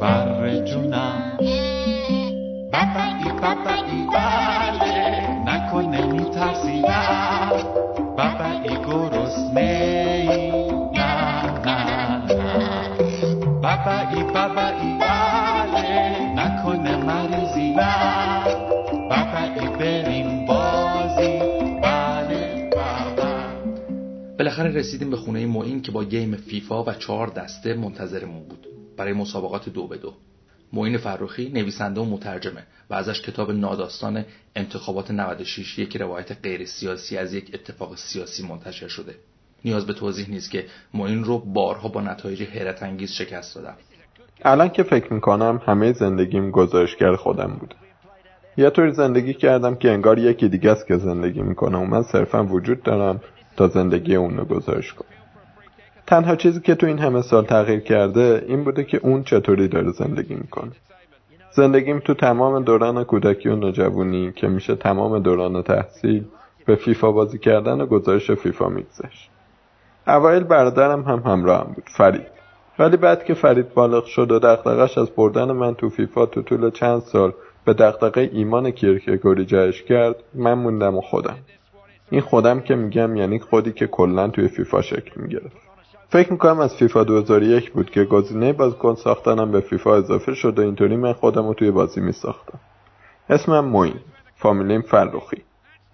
بر جونم. بابایی بابایی بله. نکنه میترسی. نه. بابایی گرسنه ای. بابایی بابایی بله نکنه مریضی نه بابایی بریم بازی بله بابا بالاخره رسیدیم به خونه معین که با گیم فیفا و چهار دسته منتظرمون بود. برای مسابقات دو به دو. معین فرخی نویسنده و مترجمه و ازش کتاب ناداستان انتخابات 96 یک روایت غیر سیاسی از یک اتفاق سیاسی منتشر شده. نیاز به توضیح نیست که معین رو بارها با نتایج حیرت انگیز شکست دادم الان که فکر می‌کنم همه زندگیم گزارشگر خودم بود. یه طوری زندگی کردم که انگار یکی دیگه است که زندگی می‌کنه و من صرفا وجود دارم تا زندگی اون رو گزارش کنم. تنها چیزی که تو این همه سال تغییر کرده این بوده که اون چطوری داره زندگی می‌کنه. زندگیم تو تمام دوران کودکی و نوجوانی که میشه تمام دوران تحصیل به فیفا بازی کردن و گزارش فیفا میگذشت. اوایل برادرم هم همراهم بود فرید. ولی بعد که فرید بالغ شد و دغدغش از بردن من تو فیفا تو طول چند سال به دغدغه ایمان کیرکگوری جهش کرد من موندم و خودم. این خودم که میگم یعنی خودی که کلا توی فیفا شکل می‌گرفت. فکر می‌کنم از فیفا 2001 بود که گزینه بازیکن ساختنم به فیفا اضافه شد و اینطوری من خودم رو توی بازی میساختم. اسمم موین فامیلیم فرخی.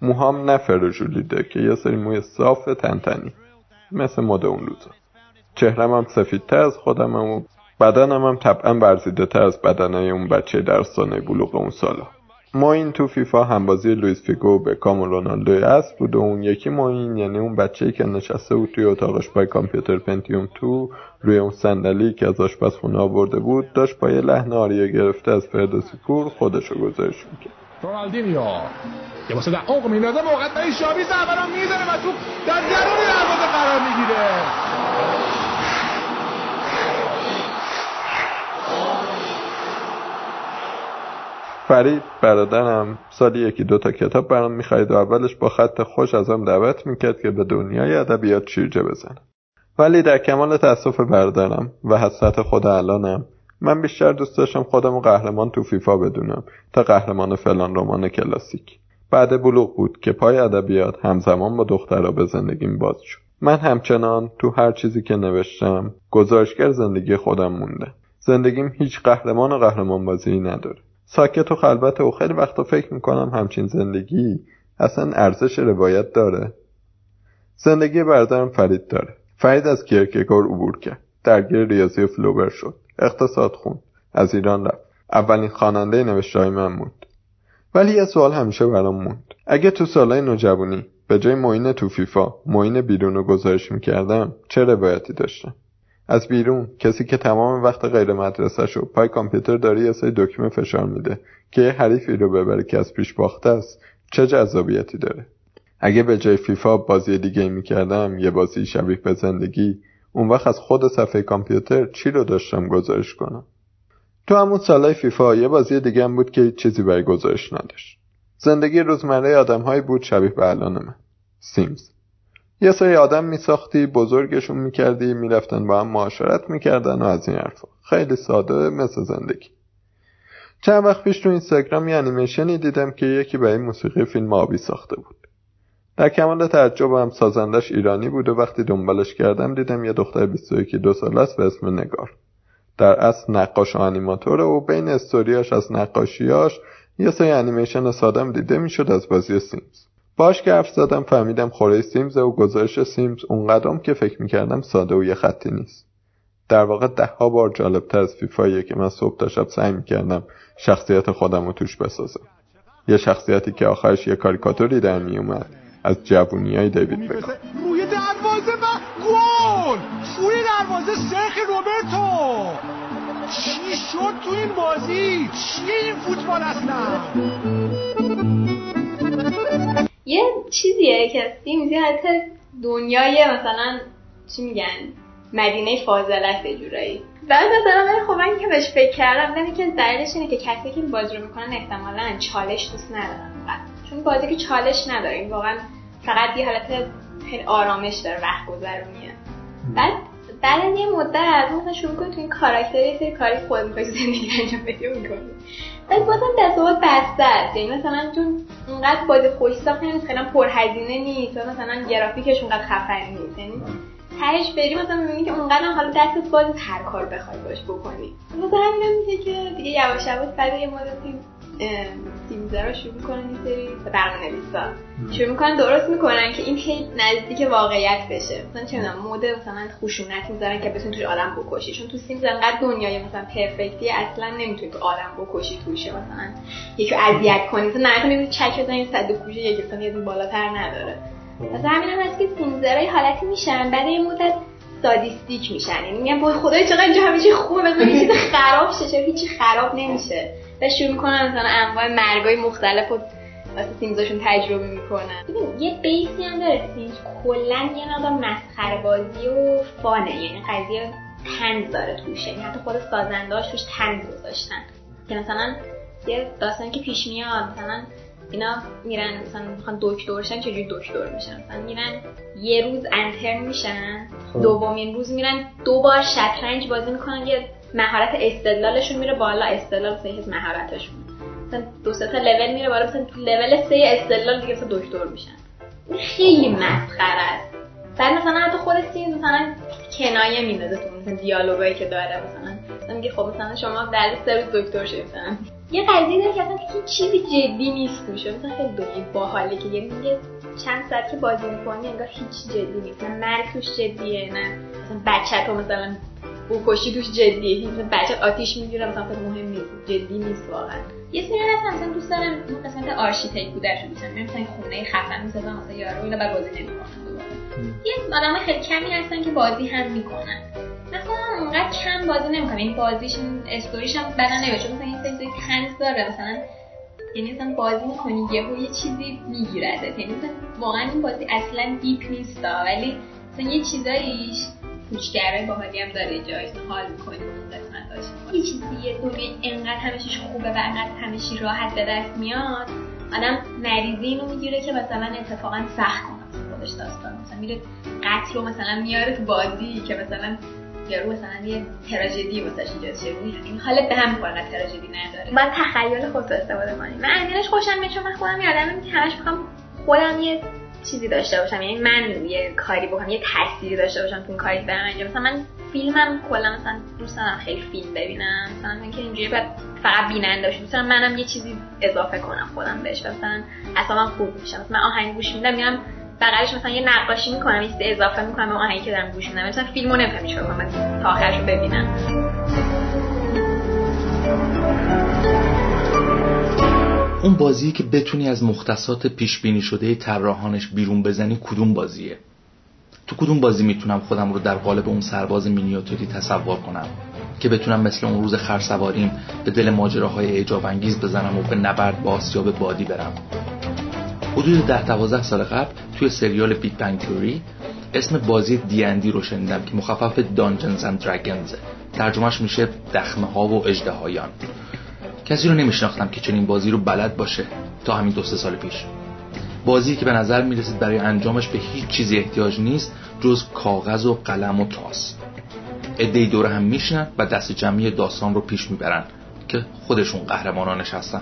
موهام نه فرژولیده که یه سری موی صاف تنتنی. مثل مد اون روزا. چهرم هم سفیدتر از خودم و بدنم هم طبعا برزیده تر از بدنه اون بچه در سانه بلوغ اون سالا. ما این تو فیفا همبازی لویس فیگو به کام و رونالدو است بود و اون یکی ما این یعنی اون بچه که نشسته بود توی اتاقش پای کامپیوتر پنتیوم تو روی اون صندلی که از آشپزخونه آورده بود داشت با یه لحن آریه گرفته از فردوسی پور خودشو گذاشت می‌کرد. رونالدینیو. که واسه در عمق میندازه موقع شابی زبرا می‌زنه و تو در درون دروازه قرار می‌گیره. فرید برادرم سالی یکی دو تا کتاب برام می‌خرید و اولش با خط خوش ازم دعوت می‌کرد که به دنیای ادبیات شیرجه بزنم. ولی در کمال تاسف برادرم و حسرت خود الانم من بیشتر دوست داشتم خودم قهرمان تو فیفا بدونم تا قهرمان فلان رمان کلاسیک. بعد بلوغ بود که پای ادبیات همزمان با دخترها به زندگیم باز شد. من همچنان تو هر چیزی که نوشتم گزارشگر زندگی خودم مونده. زندگیم هیچ قهرمان و قهرمان بازی نداره. ساکت و خلوت و خیلی وقتا فکر می‌کنم همچین زندگی اصلا ارزش روایت داره. زندگی برادرم فرید داره. فرید از کیرکگور عبور کرد. درگیر ریاضی فلوبر شد. اقتصاد خوند از ایران رفت. اولین خواننده نوشتههای من موند ولی یه سوال همیشه برام موند. اگه تو سالهای نوجوانی به جای معین تو فیفا معین بیرون رو گزارش می‌کردم چه روایتی داشتم؟ از بیرون کسی که تمام وقت غیر مدرسه شو پای کامپیوتر داره یه سری دکمه فشار میده که یه حریفی رو ببره که از پیش باخته است چه جذابیتی داره؟ اگه به جای فیفا بازی دیگه می‌کردم یه بازی شبیه به زندگی اون وقت از خود صفحه کامپیوتر چی رو داشتم گزارش کنم؟ تو همون سالهای فیفا یه بازی دیگه هم بود که چیزی برای گزارش نداشت. زندگی روزمره آدمهایی بود شبیه به الان من. سیمز یه سری آدم میساختی بزرگشون می‌کردی می‌رفتن با هم معاشرت می‌کردن و از این حرفا. خیلی ساده مثل زندگی. چند وقت پیش تو اینستاگرام یه انیمیشنی دیدم که یکی برای موسیقی فیلم آبی ساخته بود. در کمال تعجبم سازندش ایرانی بود و وقتی دنبالش کردم دیدم یه دختر 21 دو سال است به اسم نگار. در اصل نقاش و انیماتوره و بین استوریاش از نقاشیاش یه سری انیمیشن سادم دیده می‌شد از بازی سیمز. باش که حرف زدم فهمیدم خوره سیمز و گزارش سیمز اونقدرم که فکر می‌کردم ساده و یه خطی نیست. در واقع ده ها بار جالبتر از فیفاییه که من صبح تا شب سعی می‌کردم شخصیت خودم رو توش بسازم. یه شخصیتی که آخرش یه کاریکاتوری در میومد از جوونی های دیوید بکام روی دروازه و گل! روی دروازه سرخ روبرتو! چی شد تو این بازی؟ چیه این فوتبال اصلا؟ یه چیزیه که سیمز حتی دنیای مثلا چی میگن؟ مدینه فاضل است یه جورایی. بعد مثلا من خب من که بهش فکر کردم دیدم که دلیلش اینه که کسی که این بازی رو می‌کنن احتمالا چالش دوست ندارن چون بازی که چالش نداره این واقعا فقط یه حالت خیلی آرامش داره وقت گذرونیه بعد بعد یه مدت مثلا شروع کنی تو این کاراکتر یه سری کاری خود می‌خوای زندگی انجام بدی می‌کنی بعد بازم دستاورد بسته است. یعنی مثلا چون اونقدر بازی خوش ساخته نیست خیلی پرهزینه نیست و مثلا گرافیکش اونقدر خفنی نیست. یعنی تهش بری مثلا می‌بینی که اونقدر حالا دستت باز هر کار بخوای باش بکنی. مثلا همین میشه که دیگه یواش یواش بعد یه مدتی تیمزه رو شروع می‌کنن یه سری برنامه نویسا شروع می‌کنن درست می‌کنن که این هی نزدیک واقعیت بشه. مثلا چه می‌دونم مود مثلا خشونت می‌ذارن که بتونی توش آدم بکشی. چون تو سیمز انقدر دنیای مثلا پرفکتی اصلا نمی‌تونی تو آدم بکشی توشه مثلا یکی اذیت کنی. مثلا نه می‌تونی چک بزنی صد کوشه یکی مثلا یه بالاتر نداره. مثلا همین هم هست که سیمزرای حالتی میشن بعد یه مدت سادیستیک میشن. یعنی میگن وای خدای چقدر اینجا همه چی خوبه مثلا چیز خراب شه چرا هیچی خراب نمیشه. و شروع می‌کنن مثلا انواع مرگای مختلف و واسه سیمزاشون تجربه می‌کنن. ببین یه بیسی هم داره. سیمز کلا یه مقدار مسخره بازی و فانه. یعنی قضیه تنز داره توش. یعنی حتی خود سازنداش توش تنز گذاشتن. که مثلا یه داستانی که پیش میاد. مثلا اینا میرن مثلا می‌خوان دکتر بشن چجوری دکتر میشن؟ مثلا میرن یه روز انترن میشن. خب. دومین روز میرن دو بار شطرنج بازی می‌کنن. یه مهارت استدلالشون میره بالا استدلال از مهارتشون مثلا دو سه تا لول میره بالا مثلا لول سه استدلال دیگه مثلا دکتر میشن. خیلی مسخره است. بعد مثلا حتی خود سیمز مثلا کنایه میندازه تو مثلا دیالوگایی که داره. مثلا مثلا میگه خب مثلا شما در سه روز دکتر شدید مثلا. یه قضیه داره که اصلا هیچ چیزی جدی نیست توش مثلا خیلی دنیای باحاله که یعنی میگه چند ساعت که بازی می‌کنی انگار هیچ جدی نیست. نه مرگ توش جدیه نه مثلا بچه تو مثلا بوکشی توش جدیه مثلا بچه آتیش می‌گیره مثلا خیلی مهم نیست جدی نیست واقعا. یه سری هست مثلا دوست دارم اون قسمت آرشیتکت بودرشو دوست دارم مثلا خونه خفن می‌سازن مثلا یارو اینا بعد بازی نمی‌کنن یه آدم خیلی کمی هستن که بازی هم می‌کنن. مثلا اونقدر کم بازی نمی‌کنم. این بازیش استوریش هم بدن نمیاد چون مثلا این سری تنز داره. مثلا یعنی مثلا بازی می‌کنی یهو یه چیزی میگیرده. یعنی مثلا واقعا این بازی اصلا دیپ نیست ولی مثلا یه چیزاییش کوچگره باحالی هم داره جایی حال می‌کنی اون قسمتاش یه چیزی یه دنیا انقدر همشش خوبه و انقدر همشی راحت به دست میاد آدم مریضی اینو می‌گیره که مثلا اتفاقا سخت کنه. خودش داستان مثلا میره قتل رو مثلا میاره تو بازی که مثلا یارو مثلا یه تراژدی واسش ایجاد شه. این حال به هم می‌خوره تراژدی نداره باید تخیل خودت استفاده کنی. من از خوشم میاد چون من خودم یادم که همش می‌خوام خودم یه چیزی داشته باشم. یعنی من یه کاری بکنم یه تأثیری داشته باشم تو کاری دارم انجام. مثلا من فیلمم کلا مثلا دوست دارم خیلی فیلم ببینم. مثلا من که اینجوری بعد فقط بیننده باشم. دارم منم یه چیزی اضافه کنم خودم بهش. مثلا اصلا خوب میشم. مثلا من آهنگ گوش میدم میرم بغلش مثلا یه نقاشی می‌کنم یه اضافه می‌کنم به آهنگی که دارم گوش میدم. مثلا فیلمو نمی‌فهمم چیکار کنم تا آخرشو ببینم. اون بازی که بتونی از مختصات پیش بینی شده طراحانش بیرون بزنی کدوم بازیه؟ تو کدوم بازی می‌تونم خودم رو در قالب اون سرباز مینیاتوری تصور کنم که بتونم مثل اون روز خرسواریم به دل ماجراهای اعجاب انگیز بزنم و به نبرد با آسیاب بادی برم؟ حدود ده دوازده سال قبل توی سریال Big Bang Theory اسم بازی دیندی رو شنیدم که مخفف Dungeons and Dragons ترجمهش میشه دخمه ها و اژدهایان کسی رو نمیشناختم که چنین بازی رو بلد باشه تا همین دو سه سال پیش. بازی که به نظر می‌رسید برای انجامش به هیچ چیزی احتیاج نیست جز کاغذ و قلم و تاس. ادهی دور هم میشنن و دست جمعی داستان رو پیش می‌برن که خودشون قهرمانانش هستن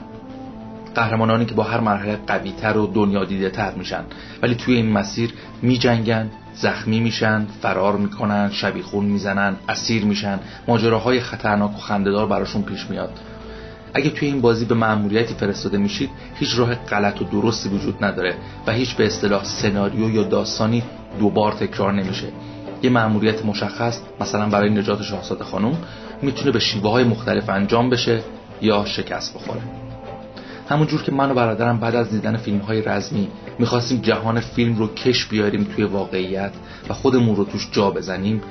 قهرمانانی که با هر مرحله قویتر و دنیا دیده تر میشن. ولی توی این مسیر میجنگن زخمی میشن فرار می‌کنن شبیخون می‌زنن اسیر میشن. ماجراهای خطرناک و خندهدار براشون پیش میاد. اگه توی این بازی به مأموریتی فرستاده میشید هیچ راه غلط و درستی وجود نداره و هیچ به اصطلاح سناریو یا داستانی دوبار تکرار نمیشه. یه مأموریت مشخص مثلا برای نجات شاهزاده خانم می‌تونه به شیوه های مختلف انجام بشه یا شکست بخوره. همونجور که من و برادرم بعد از دیدن فیلم های رزمی می‌خواستیم جهان فیلم رو کش بیاریم توی واقعیت و خودمون رو توش جا بزنیم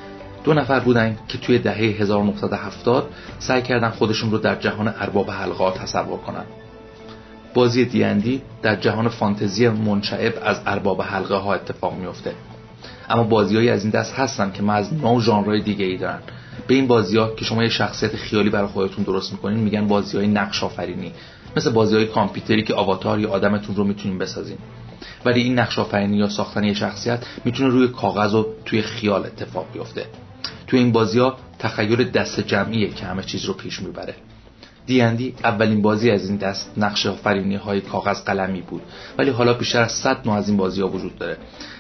دو نفر بودن که توی دهه 1970 سعی کردن خودشون رو در جهان ارباب حلقه تصور کنن بازی دیندی در جهان فانتزی منشعب از ارباب حلقه ها اتفاق میفته اما بازیهایی از این دست هستن که از نوع ژانرهای دیگه ای دارن به این بازی ها که شما یه شخصیت خیالی برای خودتون درست می‌کنین میگن بازی های نقش آفرینی. مثل بازی های کامپیوتری که آواتار یا آدمتون رو می‌تونین بسازین. ولی این نقش آفرینی یا ساختن یه شخصیت می‌تونه روی کاغذ و توی خیال اتفاق بیفته. توی این بازی ها تخیل دست جمعیه که همه چیز رو پیش می‌بره. دیندی اولین بازی از این دست نقش آفرینی های کاغذ قلمی بود. ولی حالا بیشتر از 100 نوع از این بازی ها وجود داره.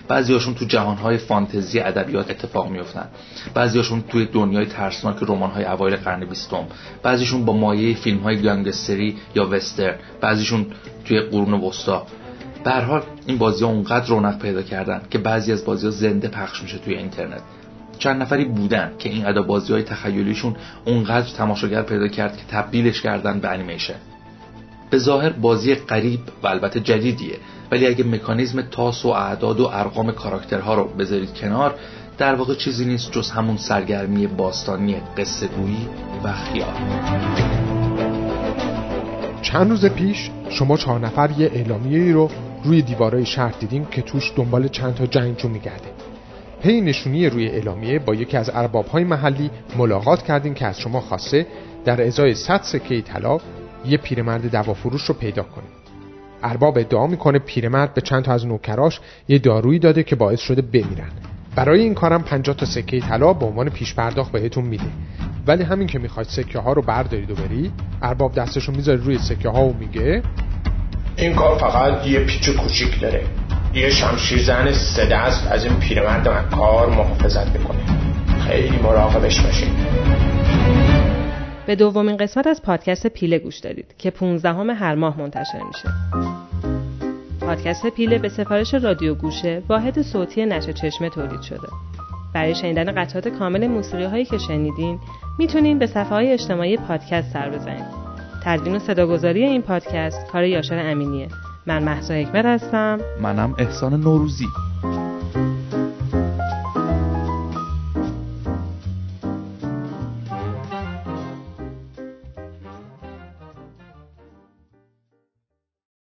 بعضیاشون تو جهان های فانتزی ادبیات اتفاق میفتن بعضیاشون توی دنیای ترسناک رمان های اوایل قرن بیستم. بعضیشون با مایه فیلم های گانگستری یا وستر بعضیشون توی قرون وسطا. به حال این بازی ها اونقدر رونق پیدا کردن که بعضی از بازی ها زنده پخش میشه توی اینترنت. چند نفری بودن که این ادا بازی های تخیلیشون اونقدر تماشاگر پیدا کرد که تبدیلش کردن به انیمیشن. به ظاهر بازی قریب و البته جدیدیه ولی اگه مکانیزم تاس و اعداد و ارقام کاراکترها رو بذارید کنار در واقع چیزی نیست جز همون سرگرمی باستانی قصه و خیال. چند روز پیش شما چهار نفر یه اعلامیه ای رو روی دیوارای شهر دیدیم که توش دنبال چند تا جنگجو میگرده پی نشونی روی اعلامیه با یکی از ارباب های محلی ملاقات کردیم که از شما خواسته در ازای 100 سکه طلا یه پیرمرد دوافروش رو پیدا کنیم ارباب ادعا می‌کنه پیرمرد به چند تا از نوکراش یه دارویی داده که باعث شده بمیرن. برای این کارم 50 تا سکه طلا به عنوان پیش پرداخت بهتون میده. ولی همین که می‌خواید سکه ها رو بردارید و برید ارباب دستشو می‌ذاره روی سکه ها و میگه این کار فقط یه پیچ کوچیک داره. یه شمشیر زن سه دست از این پیرمرد مکار محافظت می‌کنه خیلی مراقبش باشین به دومین قسمت از پادکست پیله گوش دارید که 15 همه هر ماه منتشر میشه. پادکست پیله به سفارش رادیو گوشه واحد صوتی نشه چشمه تولید شده. برای شنیدن قطعات کامل موسیقی هایی که شنیدین می‌تونین به صفحه های اجتماعی پادکست سر بزنید. تدوین و صداگذاری این پادکست کار یاشر امینیه. من محسا حکمت هستم. منم احسان نوروزی.